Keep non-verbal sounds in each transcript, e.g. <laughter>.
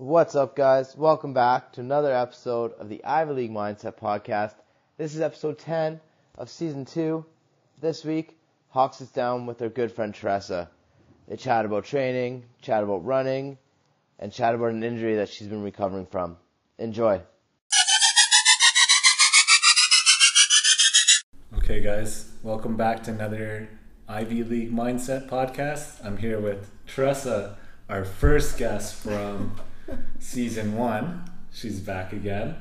What's up, guys? Welcome back to another episode of the Ivy League Mindset Podcast. This is episode 10 of season 2. This week, Hawk sits down with their good friend Teresa. They chat about training, chat about running, and chat about an injury that she's been recovering from. Enjoy. Okay, guys, welcome back to another Ivy League Mindset podcast. I'm here with Teresa, our first guest from season one. She's back again.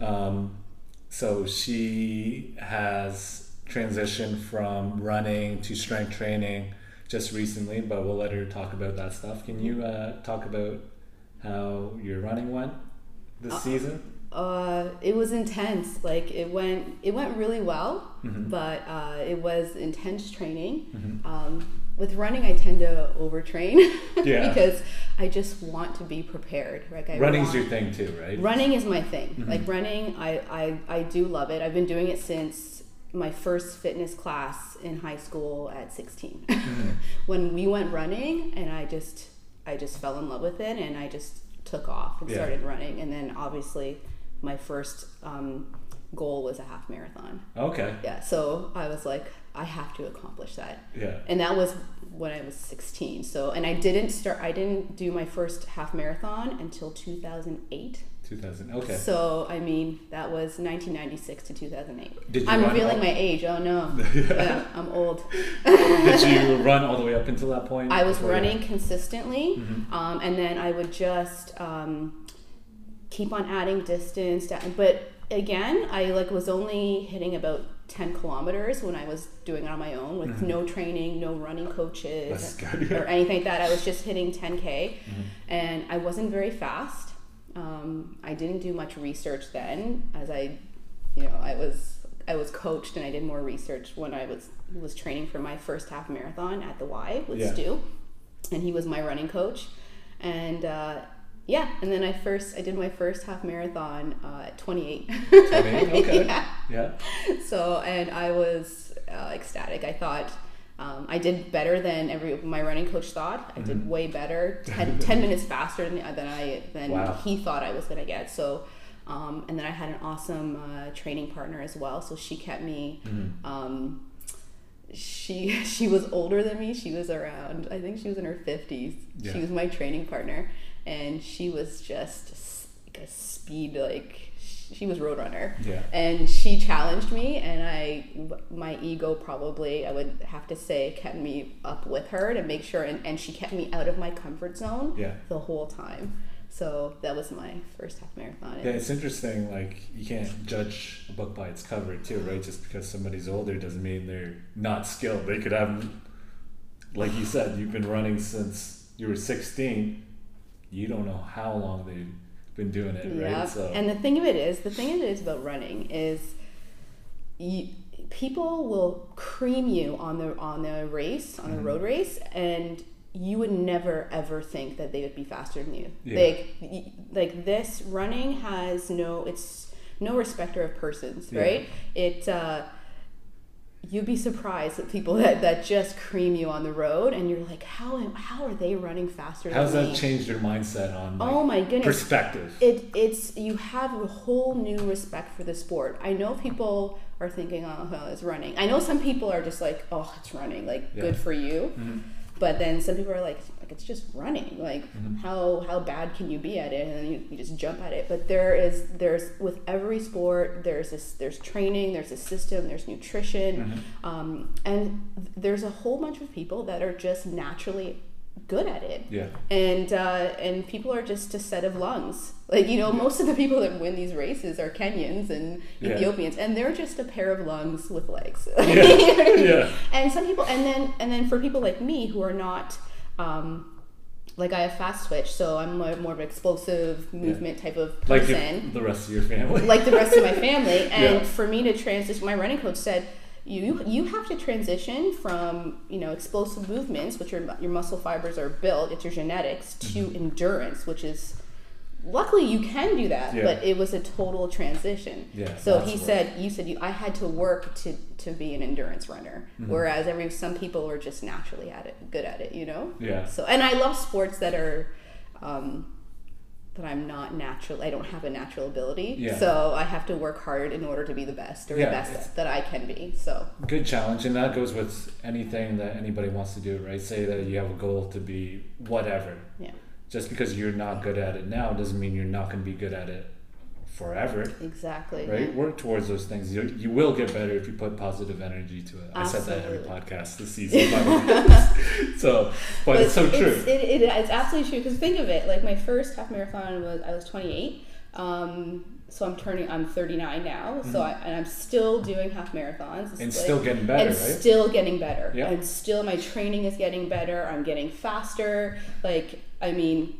Um, so she has transitioned from running to strength training just recently, but we'll let her talk about that stuff. Can you uh, talk about how your running went this Uh, season? Uh, it was intense. Like it went, it went really well, Mhm. but uh, it was intense training. Mhm. Um, with running, I tend to overtrain <laughs> Yeah. because I just want to be prepared. Like I Running's want- your thing too, right? Running is my thing. Mhm. Like running, I, I, I do love it. I've been doing it since my first fitness class in high school at 16. <laughs> Mhm. when we went running and I just I just fell in love with it and I just took off and Yeah. started running and then obviously my first um, goal was a half marathon. Okay. Yeah, so I was like I have to accomplish that. Yeah. And that was when I was 16. So and I didn't start I didn't do my first half marathon until 2008. 2000. Okay. So I mean that was 1996 to 2008. Did you I'm revealing all- my age. Oh no. <laughs> Yeah. I'm old. <laughs> Did you <laughs> run all the way up until that point? I was Before you- running consistently, Mhm. um, and then I would just um, keep on adding distance. Down. But again, I like was only hitting about ten kilometers when I was doing it on my own with Mhm. no training, no running coaches, good. or anything like that. I was just hitting ten k, Mhm. and I wasn't very fast. Um, I didn't do much research then, as I, you know, I was I was coached and I did more research when I was was training for my first half marathon at the Y with Yeah. Stu, and he was my running coach, and uh, yeah, and then I first I did my first half marathon uh, at 28. 28? <laughs> Okay. yeah. Yeah. So and I was uh, ecstatic. I thought. Um, I did better than every my running coach thought. I did Mhm. way better, 10, <laughs> 10 minutes faster than, than I than Wow. he thought I was gonna get. So, um, and then I had an awesome uh, training partner as well. So she kept me. Mhm. Um, she <laughs> she was older than me. She was around. I think she was in her fifties. Yeah. She was my training partner, and she was just like a speed like she was roadrunner Yeah. and she challenged me and i my ego probably i would have to say kept me up with her to make sure and, and she kept me out of my comfort zone Yeah. the whole time so that was my first half marathon Yeah, it's interesting. Like you can't judge a book by its cover, too, right? Just because somebody's older doesn't mean they're not skilled. They could have, like you said, you've been running since you were sixteen. You don't know how long they've been doing it, yeah right? So and the thing of it is the thing of it is about running is you people will cream you on the on the race on the Mhm. road race and you would never ever think that they would be faster than you Yeah. like like this running has no it's no respecter of persons Yeah. right it uh you'd be surprised at people <laughs> that, that just cream you on the road and you're like how am- how are they running faster how's that me changed your mindset on like, oh my goodness perspective? it it's you have a whole new respect for the sport. I know people are thinking, oh, well, it's running. I know some people are just like, oh, it's running, like Yeah. good for you. Mhm. But then some people are like, like it's just running. Like Mhm. how how bad can you be at it? And then you, you just jump at it. But there is there's with every sport there's this there's training, there's a system, there's nutrition, Mhm. um, and there's a whole bunch of people that are just naturally good at it Yeah. and uh, and people are just a set of lungs. Like you know, most of the people that win these races are Kenyans and Yeah. Ethiopians, and they're just a pair of lungs with legs. Yeah. You know I mean? Yeah. And some people, and then and then for people like me who are not. Um, like I have fast twitch, so I'm more, more of an explosive movement type of Like person the, the rest of your family. like the rest of my family. <laughs> And Yeah. for me to transition, my running coach said, you you have to transition from you know explosive movements, which your your muscle fibers are built, it's your genetics, to Mm-hmm. endurance, which is luckily you can do that, Yeah. but it was a total transition. Yeah, So he said, you said you, I had to work to to be an endurance runner, Mm-hmm. whereas every some people are just naturally at it, good at it, you know. Yeah. So and I love sports that are. Um, that I'm not natural. I don't have a natural ability, Yeah. so I have to work hard in order to be the best or Yeah, the best that I can be. So Good challenge, and that goes with anything that anybody wants to do, right? Say that you have a goal to be whatever. yeah, Just because you're not good at it now doesn't mean you're not going to be good at it forever, exactly. right? yeah. Work towards those things. You, you will get better if you put positive energy to it. I said that every podcast this season, by <laughs> so, but, it's so true. It's, it, it, it's absolutely true because think of it. Like my first half marathon was I was 28. Um, so I'm turning. I'm 39 now. So I, and I'm still doing half marathons. Mm-hmm. and It's still getting better, and right? still getting better. Yeah. And still my training is getting better. I'm getting faster. Like I mean,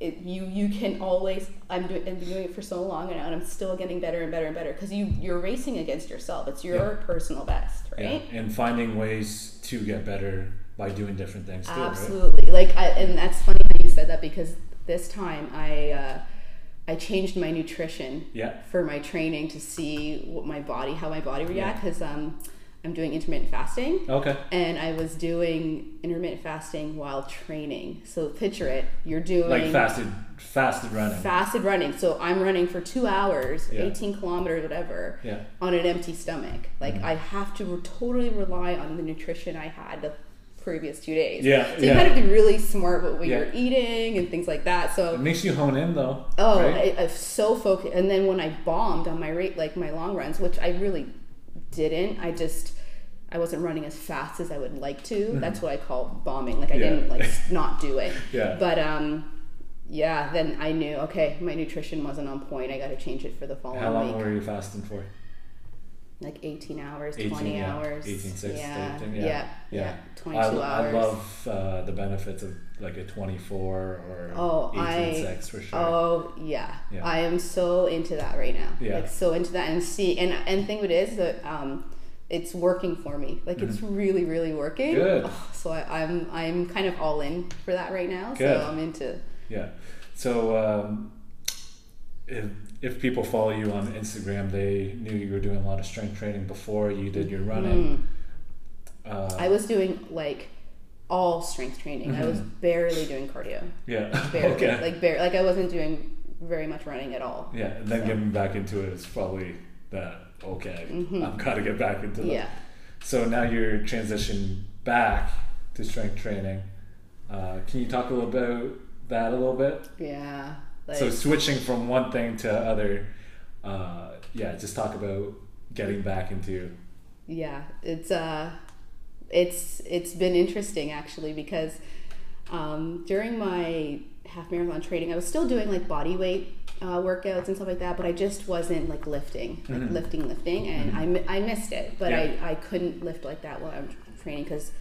it, you you can always. I'm doing. I've been doing it for so long and I'm still getting better and better and better because you you're racing against yourself. It's your Yeah. personal best, right? Yeah, and finding ways to get better by doing different things too, right? Absolutely. Like, I, and that's funny how you said that because this time I uh, I changed my nutrition Yeah. for my training to see what my body, how my body react, because um, I'm doing intermittent fasting. Okay. And I was doing intermittent fasting while training. So picture it: you're doing Like fasted, fasted running. fasted running. So I'm running for two hours, Yeah. 18 kilometers, whatever, Yeah. on an empty stomach. Like Mm-hmm. I have to re- totally rely on the nutrition I had the previous two days. Yeah, So you yeah. kind of be really smart with what Yeah. you're eating and things like that. So It makes you hone in though. Oh, right? I, I'm so focused. And then when I bombed on my rate, like my long runs, which I really didn't, I just I wasn't running as fast as I would like to. That's what I call bombing. Like I Mm-hmm. Yeah. didn't like <laughs> not do it. Yeah. But um, yeah. Then I knew okay, my nutrition wasn't on point. I got to change it for the following How long week. were you fasting for? Like 18 hours, 18, 20 yeah. hours. 18, 6, yeah, 18, yeah, yeah. yeah, Yeah. 22 I, hours. I love uh, the benefits of like a 24 or Oh, 18, I 6 for sure. Oh yeah. Yeah. I am so into that right now. Yeah. Like so into that and see and and thing of it is that um, it's working for me. Like it's really really working. Mm-hmm. Good. Oh, so I, I'm I'm kind of all in for that right now. Good. So I'm into. Yeah. So um, if if people follow you on Instagram, they knew you were doing a lot of strength training before you did your running. Uh, Mm. I was doing like all strength training. I was barely doing cardio. yeah. <laughs> Barely. Mm-hmm. okay. Like barely. Like I wasn't doing very much running at all. yeah, and then So- getting back into it is probably that. Okay, I've got to get back into that. Mm-hmm. Yeah. So now you're transitioning back to strength training. Uh, can you talk a little about that a little bit? Yeah. Like, so switching from one thing to other, uh, yeah, just talk about getting back into. yeah it's uh it's it's been interesting actually because um, during my half marathon training i was still doing like body weight uh, workouts and stuff like that but i just wasn't like lifting like Mhm. lifting lifting and I, I missed it but Yeah. I, I couldn't lift like that while i'm training because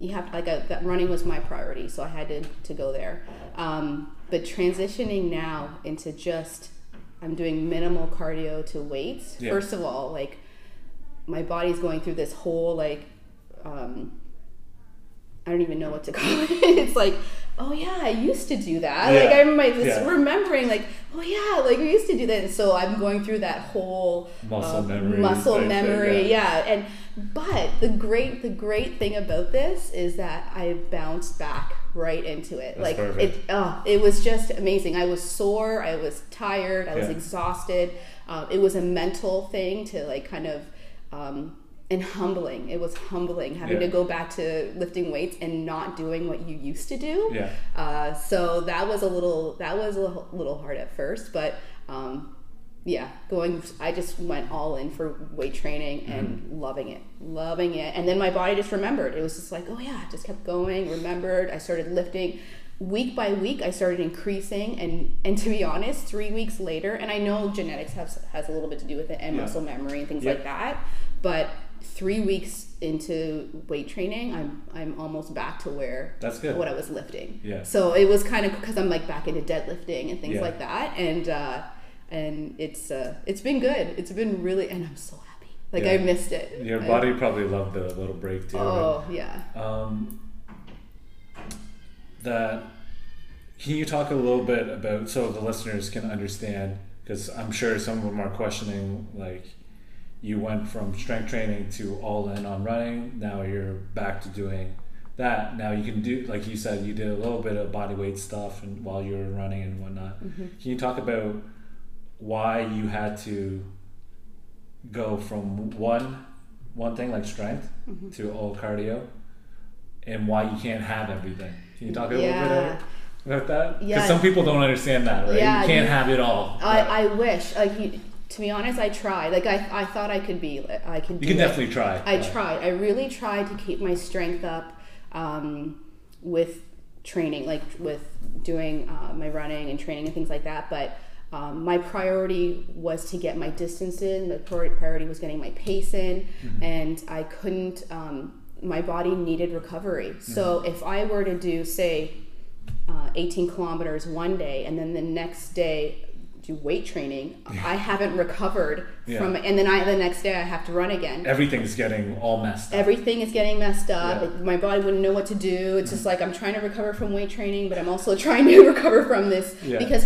you have to, like a, that running was my priority so i had to, to go there um, but transitioning now into just i'm doing minimal cardio to weights Yeah. first of all like my body's going through this whole like um I don't even know what to <laughs> call it. It's like, oh yeah, I used to do that. Like I remember just Yeah. remembering like, oh yeah, like we used to do that. And so I'm going through that whole Muscle um, memory muscle thing, memory, yeah. yeah. And but the great the great thing about this is that I bounced back right into it. That's like perfect. it oh, it was just amazing. I was sore, I was tired, I was exhausted. Um, it was a mental thing to like kind of um, and humbling. It was humbling having Yeah. to go back to lifting weights and not doing what you used to do. Yeah. Uh, so that was a little that was a little, little hard at first, but um, yeah, going. I just went all in for weight training and Mm-hmm. loving it, loving it. And then my body just remembered. It was just like, oh yeah, just kept going. Remembered. I started lifting. Week by week, I started increasing, and and to be honest, three weeks later, and I know genetics has has a little bit to do with it, and Yeah. muscle memory and things Yeah. like that. But three weeks into weight training, I'm I'm almost back to where That's good. what I was lifting. Yeah. So it was kind of because I'm like back into deadlifting and things Yeah. like that, and uh, and it's uh, it's been good. It's been really, and I'm so happy. Like Yeah. I missed it. Your I- body probably loved the little break too. Oh yeah. Um, that can you talk a little bit about so the listeners can understand because I'm sure some of them are questioning like you went from strength training to all in on running now you're back to doing that now you can do like you said you did a little bit of body weight stuff and while you were running and whatnot Mm-hmm. can you talk about why you had to go from one one thing like strength Mm-hmm. to all cardio and why you can't have everything can you talk a little bit about that because Yeah. some people don't understand that right Yeah, you can't you- have it all I, I wish like you, to be honest I tried like I, I thought I could be I could you can it. definitely try I but- tried. I really tried to keep my strength up um, with training, like with doing uh, my running and training and things like that. But um, my priority was to get my distance in. The priority was getting my pace in, and I couldn't. Um, my body needed recovery. So if I were to do, say, uh, 18 kilometers one day, and then the next day do weight training, I haven't recovered Yeah. from, and then I the next day I have to run again everything's getting all messed up everything is getting messed up. Yeah. Mm-hmm. My body wouldn't know what to do. It's just like I'm trying to recover from weight training, but I'm also <laughs> trying to recover from this Yeah. because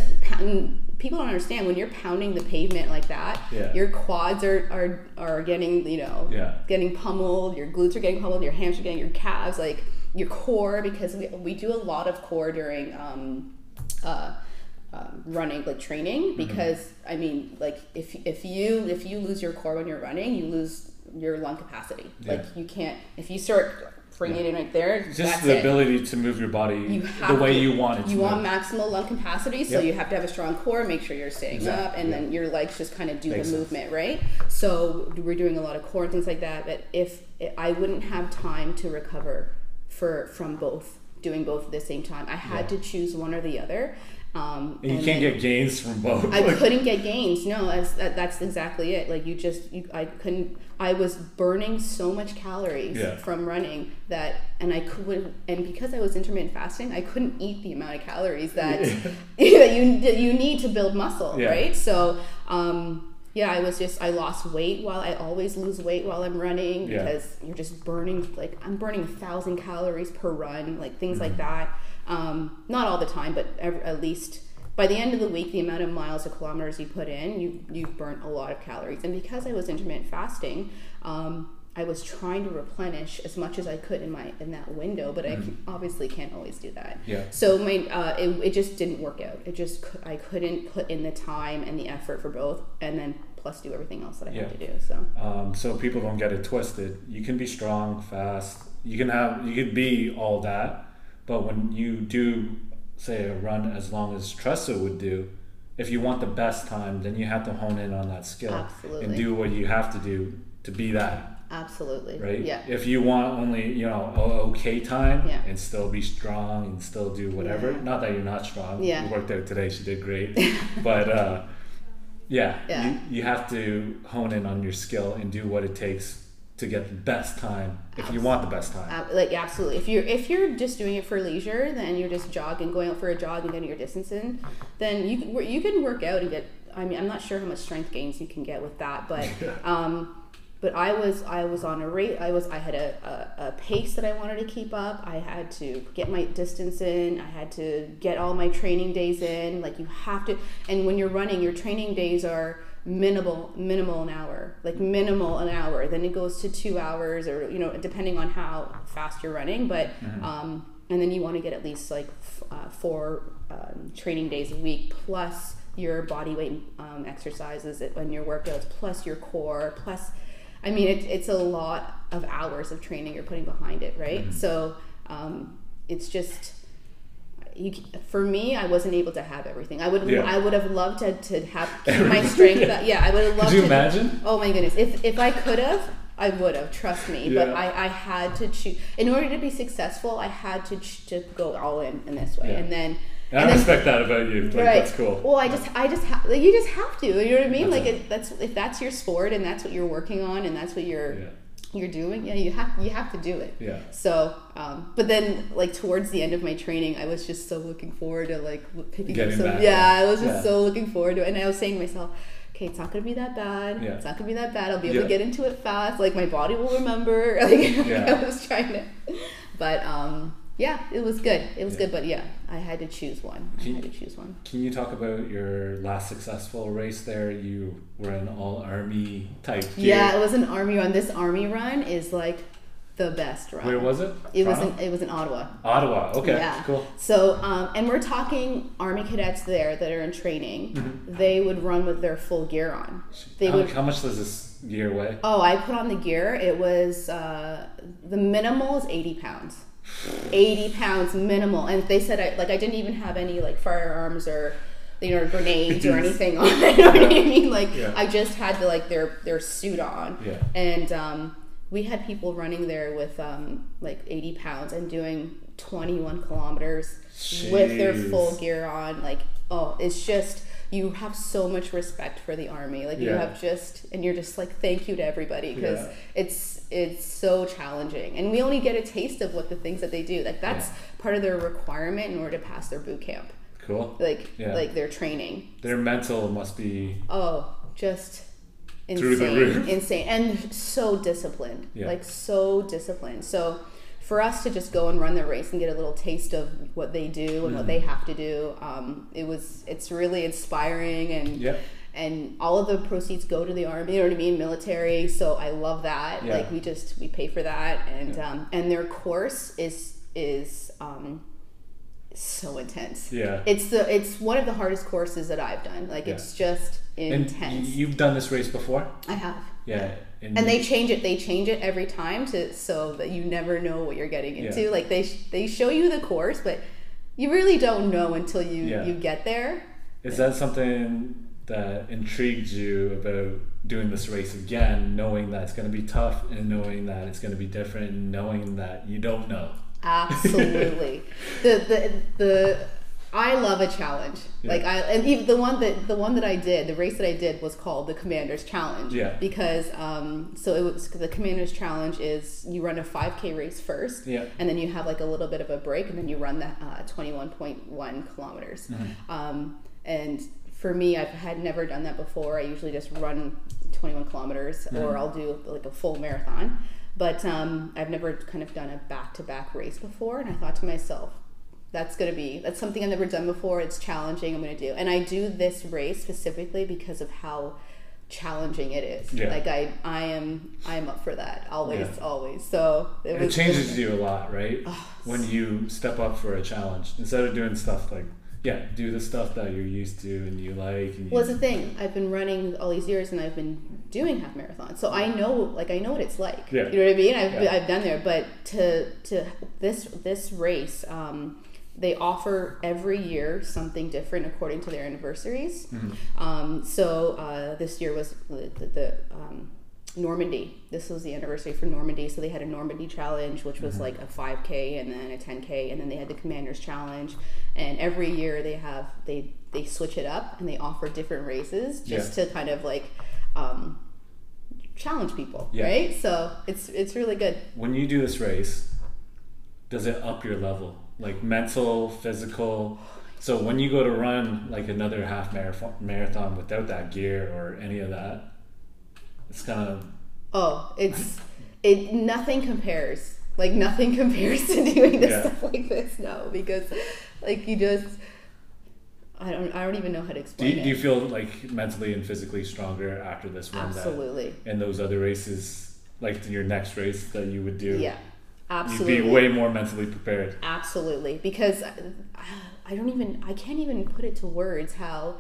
people don't understand when you're pounding the pavement like that, Yeah. your quads are, are are getting you know Yeah. getting pummeled, your glutes are getting pummeled, your hamstrings are getting your calves like your core because we, we do a lot of core during um, uh, um, running like training Mm-hmm. because I mean like if if you if you lose your core when you're running you lose your lung capacity yeah. like you can't if you start bringing it in right there just the it. ability to move your body you the way to- you want it to you want move. maximal lung capacity so Yep. you have to have a strong core make sure you're staying Exactly, up and yeah. then your legs just kind of do Makes the sense. movement right so we're doing a lot of core things like that But if i wouldn't have time to recover for from both doing both at the same time i had Yeah. to choose one or the other um, and you and can't get gains from both I Like, couldn't get gains. No, that's that, that's exactly it. Like you just, you, I couldn't. I was burning so much calories Yeah. from running that, and I couldn't. and because I was intermittent fasting, I couldn't eat the amount of calories that <laughs> that you that you need to build muscle, Yeah. right? So, um, yeah, I was just I lost weight while I always lose weight while I'm running Yeah. because you're just burning like I'm burning a thousand calories per run, like things like Mm-hmm. that. Um, not all the time, but at least by the end of the week, the amount of miles or kilometers you put in, you you've burnt a lot of calories. And because I was intermittent fasting, um, I was trying to replenish as much as I could in my in that window, but I c- obviously can't always do that. Mm-hmm. Yeah. So my uh, it, it just didn't work out. It just I couldn't put in the time and the effort for both, and then plus do everything else that I had to Yeah. do. So um, so people don't get it twisted you can be strong fast you can have you can be all that but when you do say a run as long as Tressa would do if you want the best time then you have to hone in on that skill and do what you have to do to be that absolutely, right? Yeah. If you want only, you know, okay time Yeah. and still be strong and still do whatever. Yeah. Not that you're not strong. Yeah. You worked out today, she did great. <laughs> but uh, yeah, Yeah. You, you have to hone in on your skill and do what it takes to get the best time if you want the best time. Ab- like absolutely. If you're if you're just doing it for leisure then you're just jogging going out for a jog and getting your distance in then you can you can work out and get i mean i'm not sure how much strength gains you can get with that but <laughs> um but i was i was on a rate i was i had a, a, a pace that i wanted to keep up. I had to get my distance in. I had to get all my training days in. Like you have to and when you're running your training days are minimal minimal an hour like minimal an hour. Then it goes to two hours or you know depending on how fast you're running but um, and then you want to get at least like f- uh, four um, training days a week plus your body weight um, exercises and your workouts plus your core plus i mean it, it's a lot of hours of training you're putting behind it right? So um, it's just you, for me, I wasn't able to have everything. I would, Yeah. I would have loved to, to have <laughs> my strength. Yeah. yeah. I would have loved Could you to. imagine? Oh my goodness! If if I could have, I would have. Trust me. Yeah. But I, I had to choose. In order to be successful, I had to ch- to go all in in this way, Yeah. and then. And I then- respect that about you. Like, right. That's cool. Well, I just, I just, ha- like, you just have to. You know what I mean? That's like, it. it, that's if that's your sport and that's what you're working on and that's what you're. You're doing. Yeah, you have you have to do it. Yeah. So, um, but then like towards the end of my training, I was just so looking forward to like picking Getting up some. back, Yeah. I was just Yeah. so looking forward to it, and I was saying to myself. Okay, it's not gonna be that bad. Yeah. It's not gonna be that bad. I'll be able Yeah. to get into it fast. Like my body will remember. <laughs> Like <laughs> Yeah. I was trying to, but um, yeah, it was good. It was good, but yeah, I had to choose one. I Can- had to choose one. Can you talk about your last successful race there? You were an all army type. gear. Yeah, it was an army run. This army run is like the best run. Where was it? It was in it was in Ottawa. Ottawa. Okay, Yeah. cool. So, um, and we're talking Army cadets there that are in training. Mm-hmm. They would run with their full gear on. They How, would. how much does this gear weigh? Oh, I put on the gear. It was uh, the minimal is eighty pounds. Eighty pounds minimal, and they said I like I didn't even have any like firearms or you know grenades or <laughs> anything on. <laughs> you know what I mean? Like Yeah. I just had the like their their suit on. Yeah. And um, we had people running there with um, like 80 pounds and doing 21 kilometers with their full gear on. Like, oh, it's just, you have so much respect for the army. Like, you have just, and you're just like, thank you to everybody because Yeah. it's, it's so challenging. And we only get a taste of what the things that they do. Like, that's part of their requirement in order to pass their boot camp. Cool. Like, Yeah. like their training. Their mental must be Oh, just insane, Through the roof. <laughs> insane, and so disciplined. Yeah. Like so disciplined. So for us to just go and run the race and get a little taste of what they do and what they Mm-hmm. have to do, um, it was it's really inspiring and. Yep. And all of the proceeds go to the army. You know what I mean? Military. So I love that. Yeah. Like we just we pay for that, and Yeah. um, and their course is is um, so intense. yeah. It's the it's one of the hardest courses that I've done. Like Yeah. it's just and intense. you've done this race before. I have. Yeah. And they change it. They change it every time to so that you never know what you're getting into. Like they sh- they show you the course, but you really don't know until you you get there. Is that something that intrigued you about doing this race again, knowing that it's going to be tough and knowing that it's going to be different and knowing that you don't know? Absolutely. <laughs> the the the I love a challenge. Yeah. Like I and even the one that the one that I did, the race that I did was called the Commander's Challenge. Yeah. Because um so it was the Commander's Challenge is you run a 5k race first Yeah. and then you have like a little bit of a break and then you run the uh, 21.1 kilometers. Mm-hmm. Um and for me, I've had never done that before. I usually just run 21 kilometers Mm-hmm. or I'll do like a full marathon. But um, I've never kind of done a back to back race before. And I thought to myself, that's going to be, that's something I've never done before. It's challenging. I'm going to do. And I do this race specifically because of how challenging it is. Yeah. Like I, I am, I am up for that always, Yeah. always. So it, It was, changes you a lot, right? Oh, when you step up for a challenge instead of doing stuff like, yeah, do the stuff that you're used to and you like. And Well, it's the thing. I've been running all these years, and I've been doing half marathons, so I know, like, I know what it's like. Yeah. You know what I mean? I've, Yeah. I've done there, but to to this this race, um, they offer every year something different according to their anniversaries. Mm-hmm. Um, so uh, this year was the, the, the um, Normandy. This was the anniversary for Normandy, so they had a Normandy challenge, which was like a 5K and then a 10K, and then they had the Commanders Challenge. And every year they have they they switch it up and they offer different races just to kind of like um, challenge people, Yeah. right? So it's it's really good. when you do this race, does it up your level? Like mental, physical? So when you go to run like another half marathon, marathon without that gear or any of that, it's kind of Oh, it's it nothing compares. Like nothing <laughs> compares to doing this Yeah. stuff like this. No, because like you just I don't I don't even know how to Do explain you, it. do you feel like mentally and physically stronger after this one? Absolutely. And those other races, like your next race that you would do, Yeah. Absolutely. you'd be way more mentally prepared. Absolutely, because I, I don't even I can't even put it to words how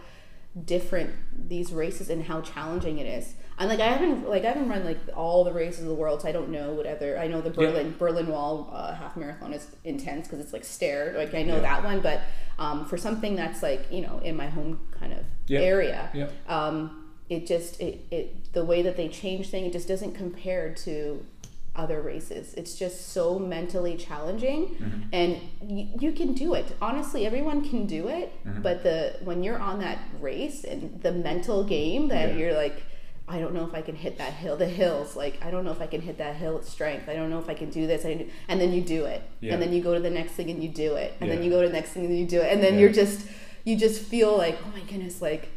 different these races and how challenging it is. And like I haven't like I haven't run like all the races of the world, so I don't know whatever. I know the Yeah. Berlin Berlin Wall uh, half marathon is intense because it's like stair. Like I know Yeah. that one, but um, for something that's like you know in my home kind of Yeah. area, um, it just it, it the way that they change things it just doesn't compare to other races it's just so mentally challenging and you, you can do it honestly everyone can do it but the when you're on that race and the mental game that you're like I don't know if I can hit that hill, the hills. Like, I don't know if I can hit that hill with strength. I don't know if I can do this. I do, and then you do it. Yeah. And then you go to the next thing and you do it. And then you go to the next thing and you do it. And then Yeah. you're just, you just feel like, oh my goodness, like,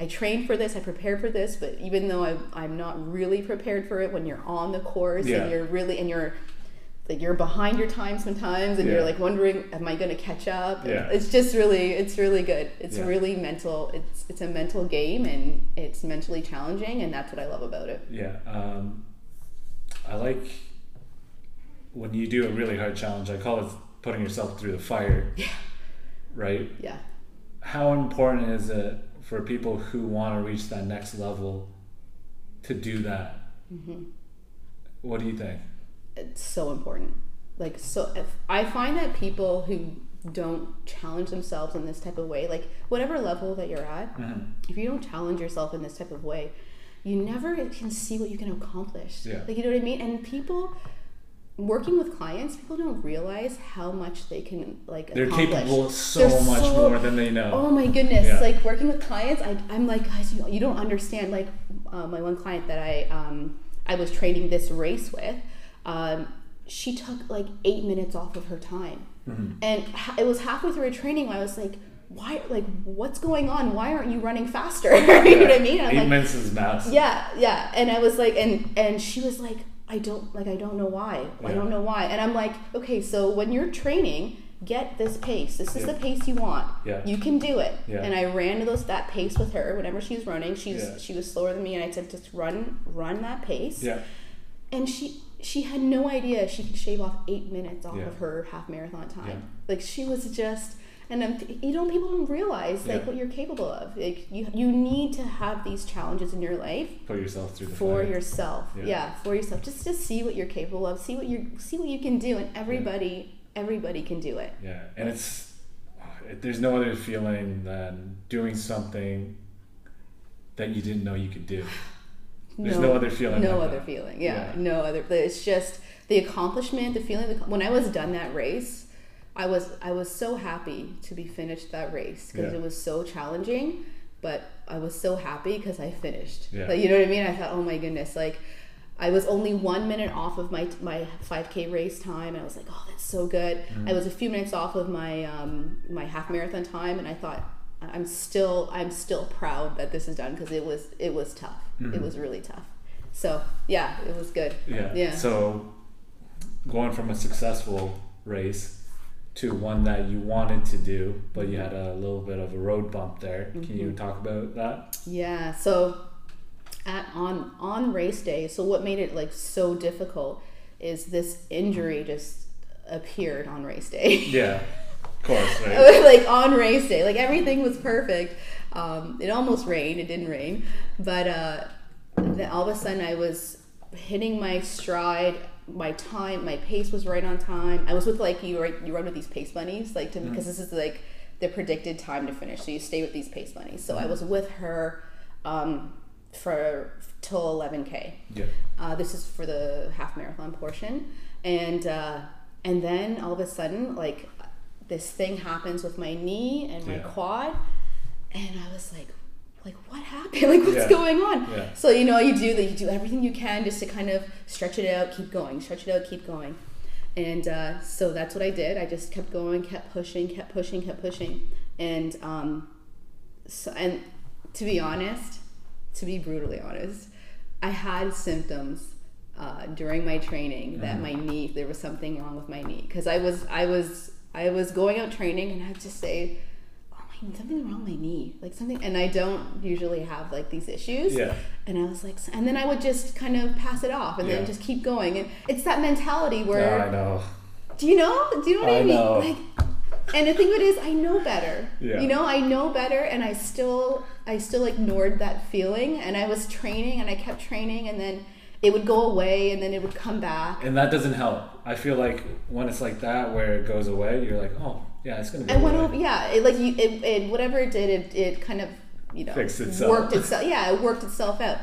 I trained for this, I prepared for this, but even though I'm, I'm not really prepared for it, when you're on the course Yeah. and you're really, and you're, like you're behind your time sometimes and Yeah. you're like wondering am i going to catch up Yeah. it's just really it's really good it's Yeah. really mental it's it's a mental game and it's mentally challenging and that's what i love about it Yeah, um, I like when you do a really hard challenge, I call it putting yourself through the fire. <laughs> Yeah. Right. Yeah. How important is it for people who want to reach that next level to do that? hmm What do you think? It's so important. Like so, if I find that people who don't challenge themselves in this type of way, like whatever level that you're at, Mhm. if you don't challenge yourself in this type of way, you never can see what you can accomplish. Yeah. Like you know what I mean? And people working with clients, people don't realize how much they can like They're accomplish. capable of so They're much so- more than they know. Oh my goodness! Yeah. Like working with clients, I, I'm like, guys, you, you don't understand. Like uh, my one client that I um, I was training this race with, um, she took like eight minutes off of her time, Mhm. and ha- it was halfway through her training. I was like, why? Like, what's going on? Why aren't you running faster? <laughs> you know what I mean? And I'm Eight like, minutes is massive. yeah, yeah. And I was like, and and she was like, I don't like, I don't know why. I don't know why. And I'm like, okay, so when you're training, get this pace. This is Yeah. the pace you want. Yeah. You can do it. Yeah. And I ran those that pace with her whenever she was running. She's Yeah. she was slower than me, and I said, just run run that pace. Yeah. And she she had no idea she could shave off eight minutes off Yeah. of her half marathon time. Yeah. Like she was just. And I'm, you know, people don't realize like Yeah. what you're capable of. Like you, you need to have these challenges in your life Put yourself through the for fire. yourself Yeah. yeah. for yourself just to see what you're capable of see what you see what you can do and everybody everybody can do it Yeah, and it's there's no other feeling than doing something that you didn't know you could do. There's no, other feeling. no like other that. feeling yeah, Yeah. no other it's just the accomplishment the feeling the, when i was done that race i was i was so happy to be finished that race because Yeah. it was so challenging but i was so happy because i finished Yeah. like you know what i mean i thought oh my goodness like I was only one minute off of my my 5K race time, and I was like, "Oh, that's so good." Mm-hmm. I was a few minutes off of my um, my half marathon time, and I thought, "I'm still I'm still proud that this is done because it was it was tough. It was really tough." So yeah, it was good. Mm-hmm. Yeah. Yeah. So going from a successful race to one that you wanted to do, but you had a little bit of a road bump there. Can you Mm-hmm. talk about that? Yeah. So at on on race day, so what made it like so difficult is this injury just appeared on race day. Yeah. <laughs> Course, <laughs> right? like on race day, like everything was perfect. Um, it almost rained. It didn't rain, but uh, then all of a sudden I was hitting my stride. My time, my pace was right on time. I was with like you. Right, you run with these pace bunnies, like to, because this is like the predicted time to finish. So you stay with these pace bunnies. So I was with her um, for till 11k. Yeah. Uh, this is for the half marathon portion, and uh, and then all of a sudden, like this thing happens with my knee and my Yeah. quad, and I was like, like what happened? <laughs> Like what's Yeah. going on? Yeah. So you know, you do that. You do everything you can just to kind of stretch it out, keep going, stretch it out, keep going, and uh, so that's what I did. I just kept going, kept pushing, kept pushing, kept pushing, and um, so and to be honest, to be brutally honest, I had symptoms uh, during my training that my knee there was something wrong with my knee because I was I was I was going out training and I'd just say, oh my something wrong with my knee like something and I don't usually have like these issues Yeah. and I was like and then I would just kind of pass it off and Yeah. then just keep going and it's that mentality where Yeah, I know. do you know? Do you know what I, I mean? know. Like, and the thing of it is, I know better. Yeah. You know, I know better, and I still, I still ignored that feeling, and I was training, and I kept training, and then it would go away, and then it would come back. And that doesn't help. I feel like when it's like that, where it goes away, you're like, oh, yeah, it's gonna go I went over, yeah, it, like you, it, it, whatever it did, it, it kind of, you know, Fixed itself. worked <laughs> itself. Yeah, it worked itself out.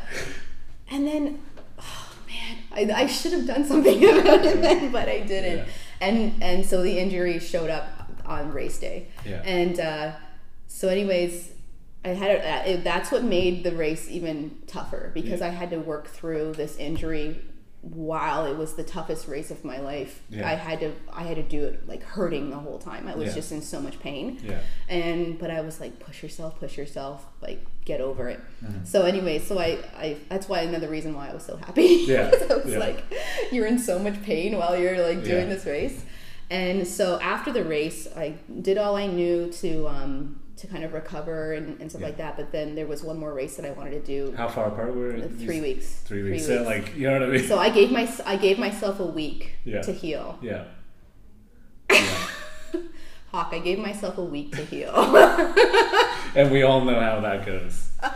And then, oh man, I, I should have done <laughs> something about it then, but I didn't. Yeah. And and so the injury showed up on race day. Yeah. And uh, so, anyways, I had a, it, that's what made the race even tougher because Yeah. I had to work through this injury while it was the toughest race of my life. Yeah. I had to I had to do it like hurting the whole time. I was Yeah. just in so much pain. Yeah. And but I was like, push yourself, push yourself, like get over it. Mm-hmm. So anyway, so I, I that's why another reason why I was so happy. <laughs> Yeah, I was like, you're in so much pain while you're like doing this race. And so after the race, I did all I knew to um, to kind of recover and, and stuff Yeah. like that. But then there was one more race that I wanted to do. How far apart were uh, Three weeks. Three weeks. So like you know what I mean? So I gave my I gave myself a week Yeah. to heal. yeah. yeah. <laughs> Hawk, I gave myself a week to heal. <laughs> And we all know how that goes. <laughs>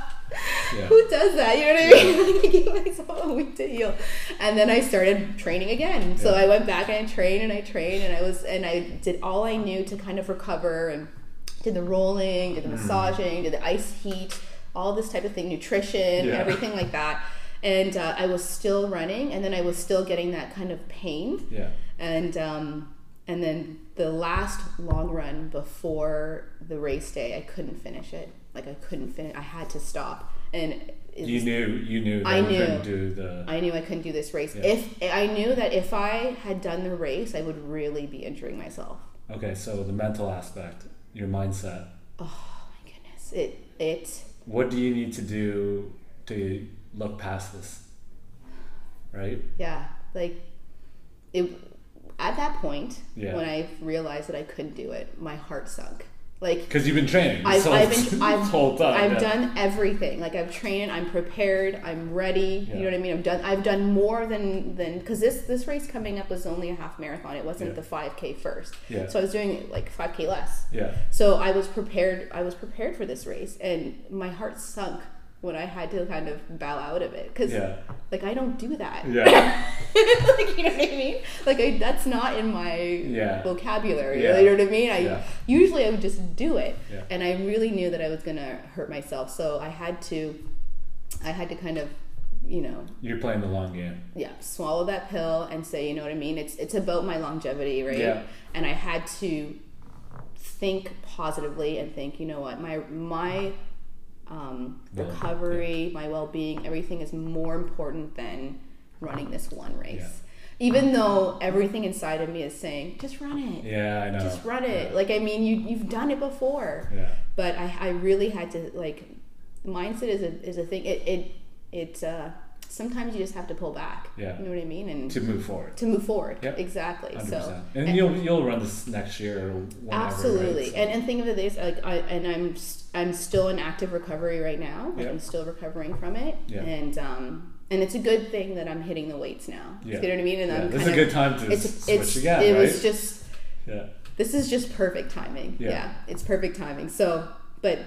Yeah. Who does that? You know what I mean? I gave myself a week to heal, and then I started training again. So. I went back and I trained and I trained and I was and I did all I knew to kind of recover and did the rolling, did the Mm-hmm. massaging, did the ice heat, all this type of thing, nutrition, Yeah. everything like that. And uh, I was still running, and then I was still getting that kind of pain. Yeah. and um, and then the last long run before the race day, I couldn't finish it. Like I couldn't finish. I had to stop, and You knew you knew that I you knew. couldn't do the I knew I couldn't do this race. Yeah. If I knew that if I had done the race, I would really be injuring myself. Okay, so the mental aspect, your mindset. Oh my goodness! It it What do you need to do to look past this? Right? yeah like it at that point Yeah. when I realized that I couldn't do it, my heart sunk. Like Because you've been training I've, I've, been, <laughs> I've, whole time. I've yeah. done everything. Like I've trained, I'm prepared, I'm ready. Yeah. You know what I mean? I've done, I've done more than than because this this race coming up was only a half marathon. It wasn't Yeah. the five k first. Yeah. So I was doing like five k less. Yeah. So I was prepared. I was prepared for this race, and my heart sunk when I had to kind of bow out of it because Yeah. like I don't do that. Yeah. <laughs> like you know what I mean? Like I, that's not in my Yeah. vocabulary. Yeah. You know what I mean? I Yeah. usually I would just do it, and I really knew that I was gonna hurt myself, so I had to, I had to kind of, you know, You're playing the long game. yeah, swallow that pill and say, you know what I mean? It's it's about my longevity, right? Yeah. And I had to think positively and think, you know what, my my um, Well, recovery, my well being, everything is more important than running this one race. Yeah. Even though everything inside of me is saying, just run it. Yeah, I know. Just run it. Yeah. Like I mean, you you've done it before yeah. but I, I really had to like mindset is a is a thing it it it uh sometimes you just have to pull back Yeah. you know what i mean and To move forward. To move forward Yep. exactly 100%. so and, you'll you'll run this next year or whenever, absolutely Right? So- and and think of it this like i and i'm i'm still in active recovery right now like Yeah. i'm still recovering from it Yeah. and um and it's a good thing that i'm hitting the weights now Yeah. you know what i mean and yeah, i'm this is a good time to it's switch it's again, it right? was just yeah. this is just perfect timing. Yeah. Yeah. it's perfect timing. So, but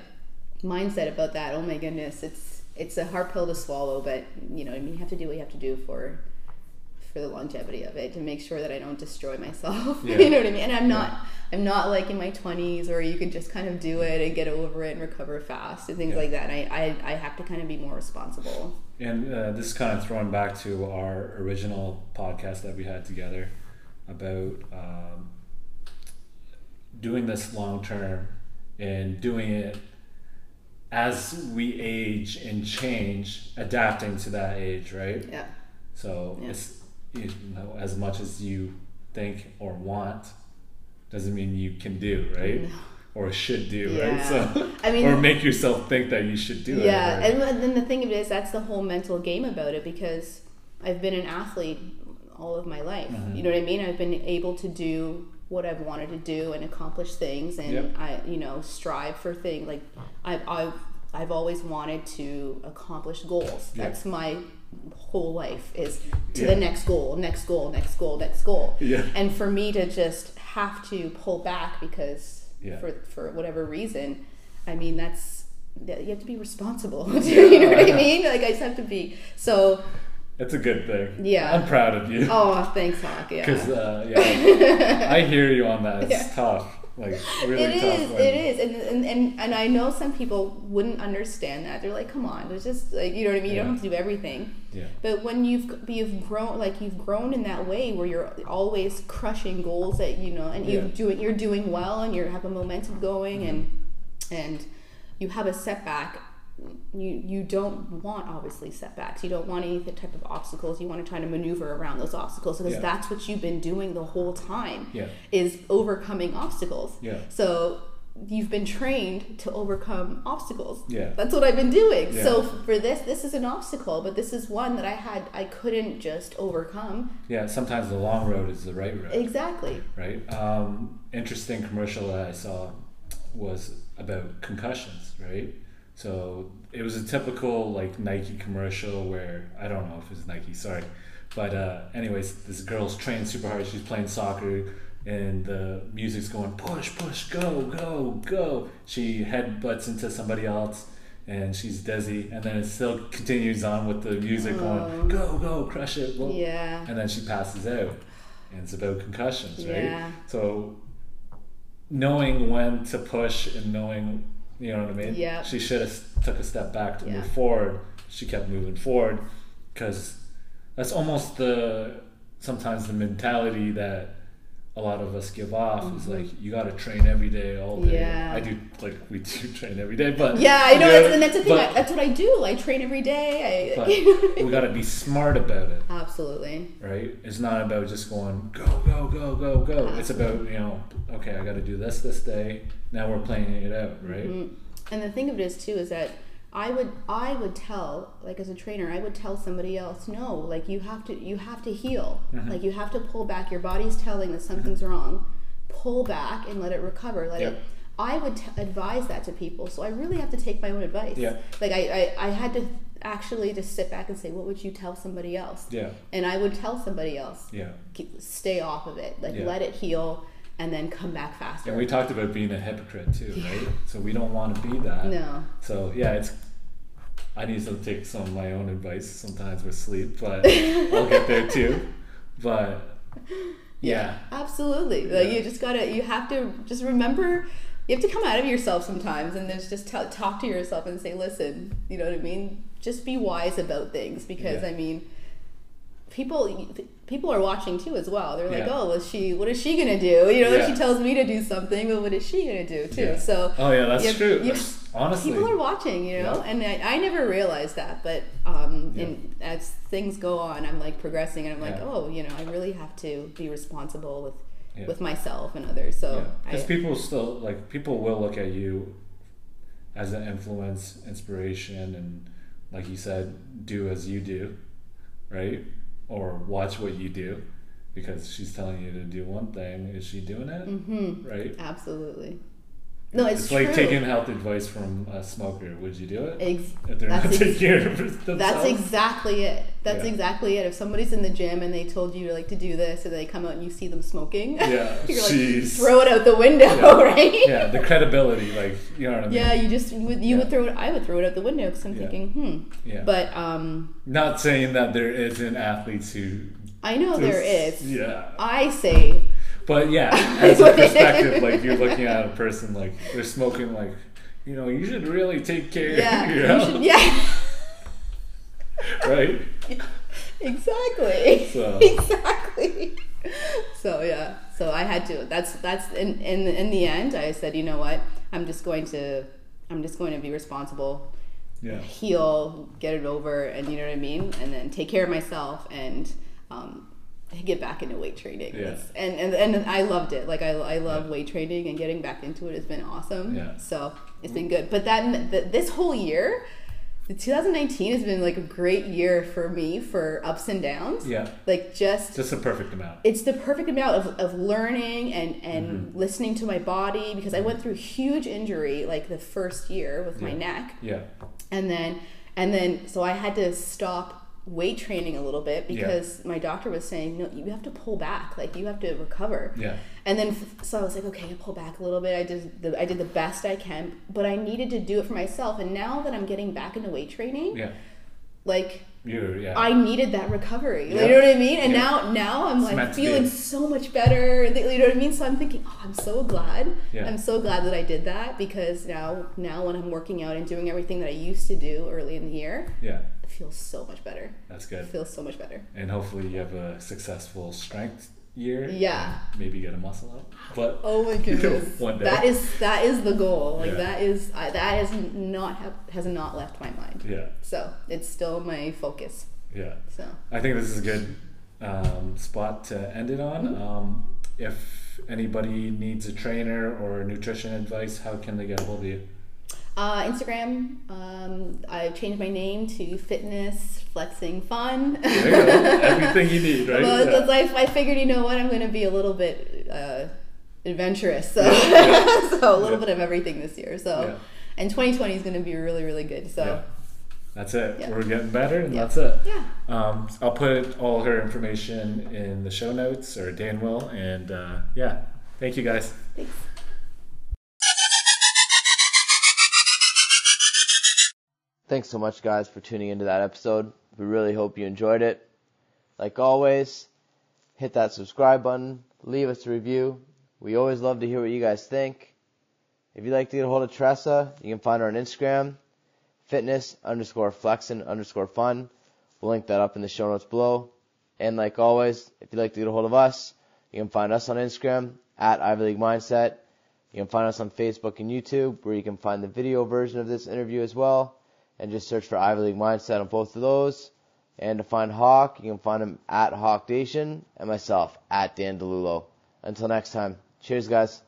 mindset about that, oh my goodness, it's it's a hard pill to swallow, but you know, I mean, you have to do what you have to do for for the longevity of it to make sure that I don't destroy myself. <laughs> Yeah. you know what I mean? And I'm not I'm not like in my 20s where you can just kind of do it and get over it and recover fast and things Yeah. like that. And I, I I have to kind of be more responsible. And uh, this is kind of throwing back to our original podcast that we had together about um, doing this long term and doing it as we age and change, adapting to that age, right? Yeah. So Yeah. it's you know as much as you think or want doesn't mean you can do, right? No. Or should do, Yeah. right? So I mean- or make yourself think that you should do yeah, it. right? and then the thing of it is that's the whole mental game about it because I've been an athlete all of my life. Mhm. You know what I mean? I've been able to do what I've wanted to do and accomplish things, and Yep. I, you know, strive for things. Like I've, I've, I've always wanted to accomplish goals. Yeah. That's my whole life is to Yeah. the next goal, next goal, next goal, next goal. Yeah. And for me to just have to pull back because Yeah. for for whatever reason, I mean that's you have to be responsible. <laughs> you know what I <laughs> mean? Like I just have to be. So It's a good thing. Yeah. I'm proud of you. oh, thanks, Hawk. Yeah. Because uh, <laughs> yeah, I hear you on that. It's Yeah. tough, like really It tough. Is, it is. and, and and and I know some people wouldn't understand that. They're like, "Come on, it's just like you know what I mean. You Yeah. don't have to do everything." Yeah, But when you've you've grown like you've grown in that way where you're always crushing goals that you know, and you're doing you're doing well, and you have a momentum going, and Mm-hmm. and you have a setback. You you don't want obviously setbacks. You don't want any type of obstacles. You want to try to maneuver around those obstacles because Yeah. that's what you've been doing the whole time. Yeah. is overcoming obstacles. Yeah. So you've been trained to overcome obstacles. Yeah. That's what I've been doing. Yeah. So for this, this is an obstacle, but this is one that I had I couldn't just overcome. yeah. Sometimes the long road is the right road, Exactly. right? Um, interesting commercial that I saw was about concussions, right? So it was a typical like Nike commercial where I don't know if it's Nike, sorry, but uh, anyways, this girl's training super hard. She's playing soccer, and the music's going push, push, go, go, go. She headbutts into somebody else, and she's dizzy, and then it still continues on with the music going go, go, crush it, whoa. Yeah. and then she passes out, and it's about concussions, right? Yeah. So knowing when to push and knowing you know what I mean. Yeah. She should have took a step back to Yeah. move forward. She kept moving forward because that's almost the sometimes the mentality that a lot of us give off is like you got to train every day all day. Mm-hmm. Yeah. I do like we do <laughs> train every day, but Yeah, I know, that's, and that's the thing. but- I, that's what I do. I train every day. I, <laughs> we got to be smart about it. Absolutely. right? It's not about just going go go go go go. It's about you know okay, I got to do this this day. Now we're planning it out, right? Mm-hmm. And the thing of it is too is that I would I would tell like as a trainer I would tell somebody else no like you have to you have to heal. Mm-hmm. like you have to pull back. Your body's telling that something's wrong. Pull back and let it recover. Let Yep. it I would t- advise that to people. So I really have to take my own advice. Yeah. like I, I I had to actually just sit back and say what would you tell somebody else? Yeah, and I would tell somebody else yeah. stay off of it. Like Yeah. let it heal and then come back faster And we talked about being a hypocrite too, right? So we don't want to be that. no So yeah, it's. I need to take some of my own advice sometimes with sleep, but <laughs> I'll get there too. But yeah, absolutely like Yeah. you just gotta you have to just remember you have to come out of yourself sometimes and then just tell, talk to yourself and say listen you know what i mean just be wise about things because Yeah. i mean people people are watching too as well they're like Yeah. oh is she what is she gonna do you know Yeah. she tells me to do something but what is she gonna do too Yeah. so Oh yeah, that's you- true. you- That's- honestly, people are watching you know Yeah. and I, I never realized that but um Yeah. and as things go on i'm like progressing and i'm like Yeah. oh you know i really have to be responsible with Yeah. with myself and others so because I, people still like people will look at you as an influence, inspiration, and like you said, do as you do, right? Or watch what you do, because she's telling you to do one thing. Is she doing it? Mhm. Right? absolutely no it's, it's true like taking health advice from a smoker. Would you do it? Ex- if they're not that's ex- taking care of themselves. that's exactly it that's Yeah. exactly it if somebody's in the gym and they told you like to do this and they come out and you see them smoking Yeah, <laughs> you're like jeez. throw it out the window Yeah. <laughs> right yeah, the credibility, like you know what I mean. Yeah, you just you would, you would throw it. I would throw it out the window because I'm Yeah. thinking, hmm. Yeah. But um, Not saying that there isn't athletes who. I know there is. Yeah. I say But yeah, <laughs> as a perspective, like you're looking at a person like they're smoking, like you know, you should really take care Yeah, of <laughs> your you should, yeah, right? <laughs> exactly, So- exactly. So yeah, so I had to. That's that's in in in the end. I said, you know what? I'm just going to I'm just going to be responsible, Yeah, heal, get it over, and you know what I mean, and then take care of myself and. Um, get back into weight training Yeah. It's- and, and and I loved it like I, I love Yeah. weight training and getting back into it has been awesome Yeah. so it's been good but that th- this whole year the 2019 has been like a great year for me for ups and downs yeah, like just just a perfect amount. it's the perfect amount of, of learning and, and Mm-hmm. listening to my body because I went through huge injury like the first year with my neck Yeah, and then and then so I had to stop weight training a little bit Yeah. because my doctor was saying no you have to pull back like you have to recover yeah, and then so I was like okay I pull back a little bit I did the, I did the best I can but I needed to do it for myself and now that I'm getting back into weight training yeah. like You're yeah. I needed that recovery. Yeah. You know what I mean? And Yeah. now, now I'm It's like feeling so much better. You know what I mean? So I'm thinking, oh, I'm so glad. Yeah. I'm so glad that I did that because now, now when I'm working out and doing everything that I used to do early in the year, yeah, it feels so much better. that's It good. feels so much better. And hopefully you have a successful strength year. Yeah. Maybe get a muscle up, but Oh my <laughs> goodness, One day. that is that is the goal. Like Yeah. that is I, that has not has not left my mind. yeah, So it's still my focus. yeah. So I think this is a good um, spot to end it on. Mm-hmm. Um, if anybody needs a trainer or nutrition advice, how can they get a hold of you? Uh, Instagram. Um, I've changed my name to Fitness Flexing Fun. There you go. Everything you need, <laughs> right? Well, Yeah. like I figured, you know what, I'm going to be a little bit uh, adventurous. <laughs> So, so a little Yeah. bit of everything this year. So, and 2020 is going to be really, really good. So. That's it. We're getting better, and that's it. yeah. Um, I'll put all her information in the show notes, or Dan will. And uh, yeah, thank you guys. Thanks. Thanks so much, guys, for tuning into that episode. We really hope you enjoyed it. Like always, hit that subscribe button, leave us a review. We always love to hear what you guys think. If you'd like to get a hold of Teresa, you can find her on Instagram, fitness underscore flexin underscore fun. We'll link that up in the show notes below. And like always, if you'd like to get a hold of us, you can find us on Instagram at Ivy League Mindset. You can find us on Facebook and YouTube, where you can find the video version of this interview as well and just search for Ivy League Mindset on both of those. And to find Hawk, you can find him at Hawk Nation and myself at Dan DiLullo. Until next time, cheers, guys.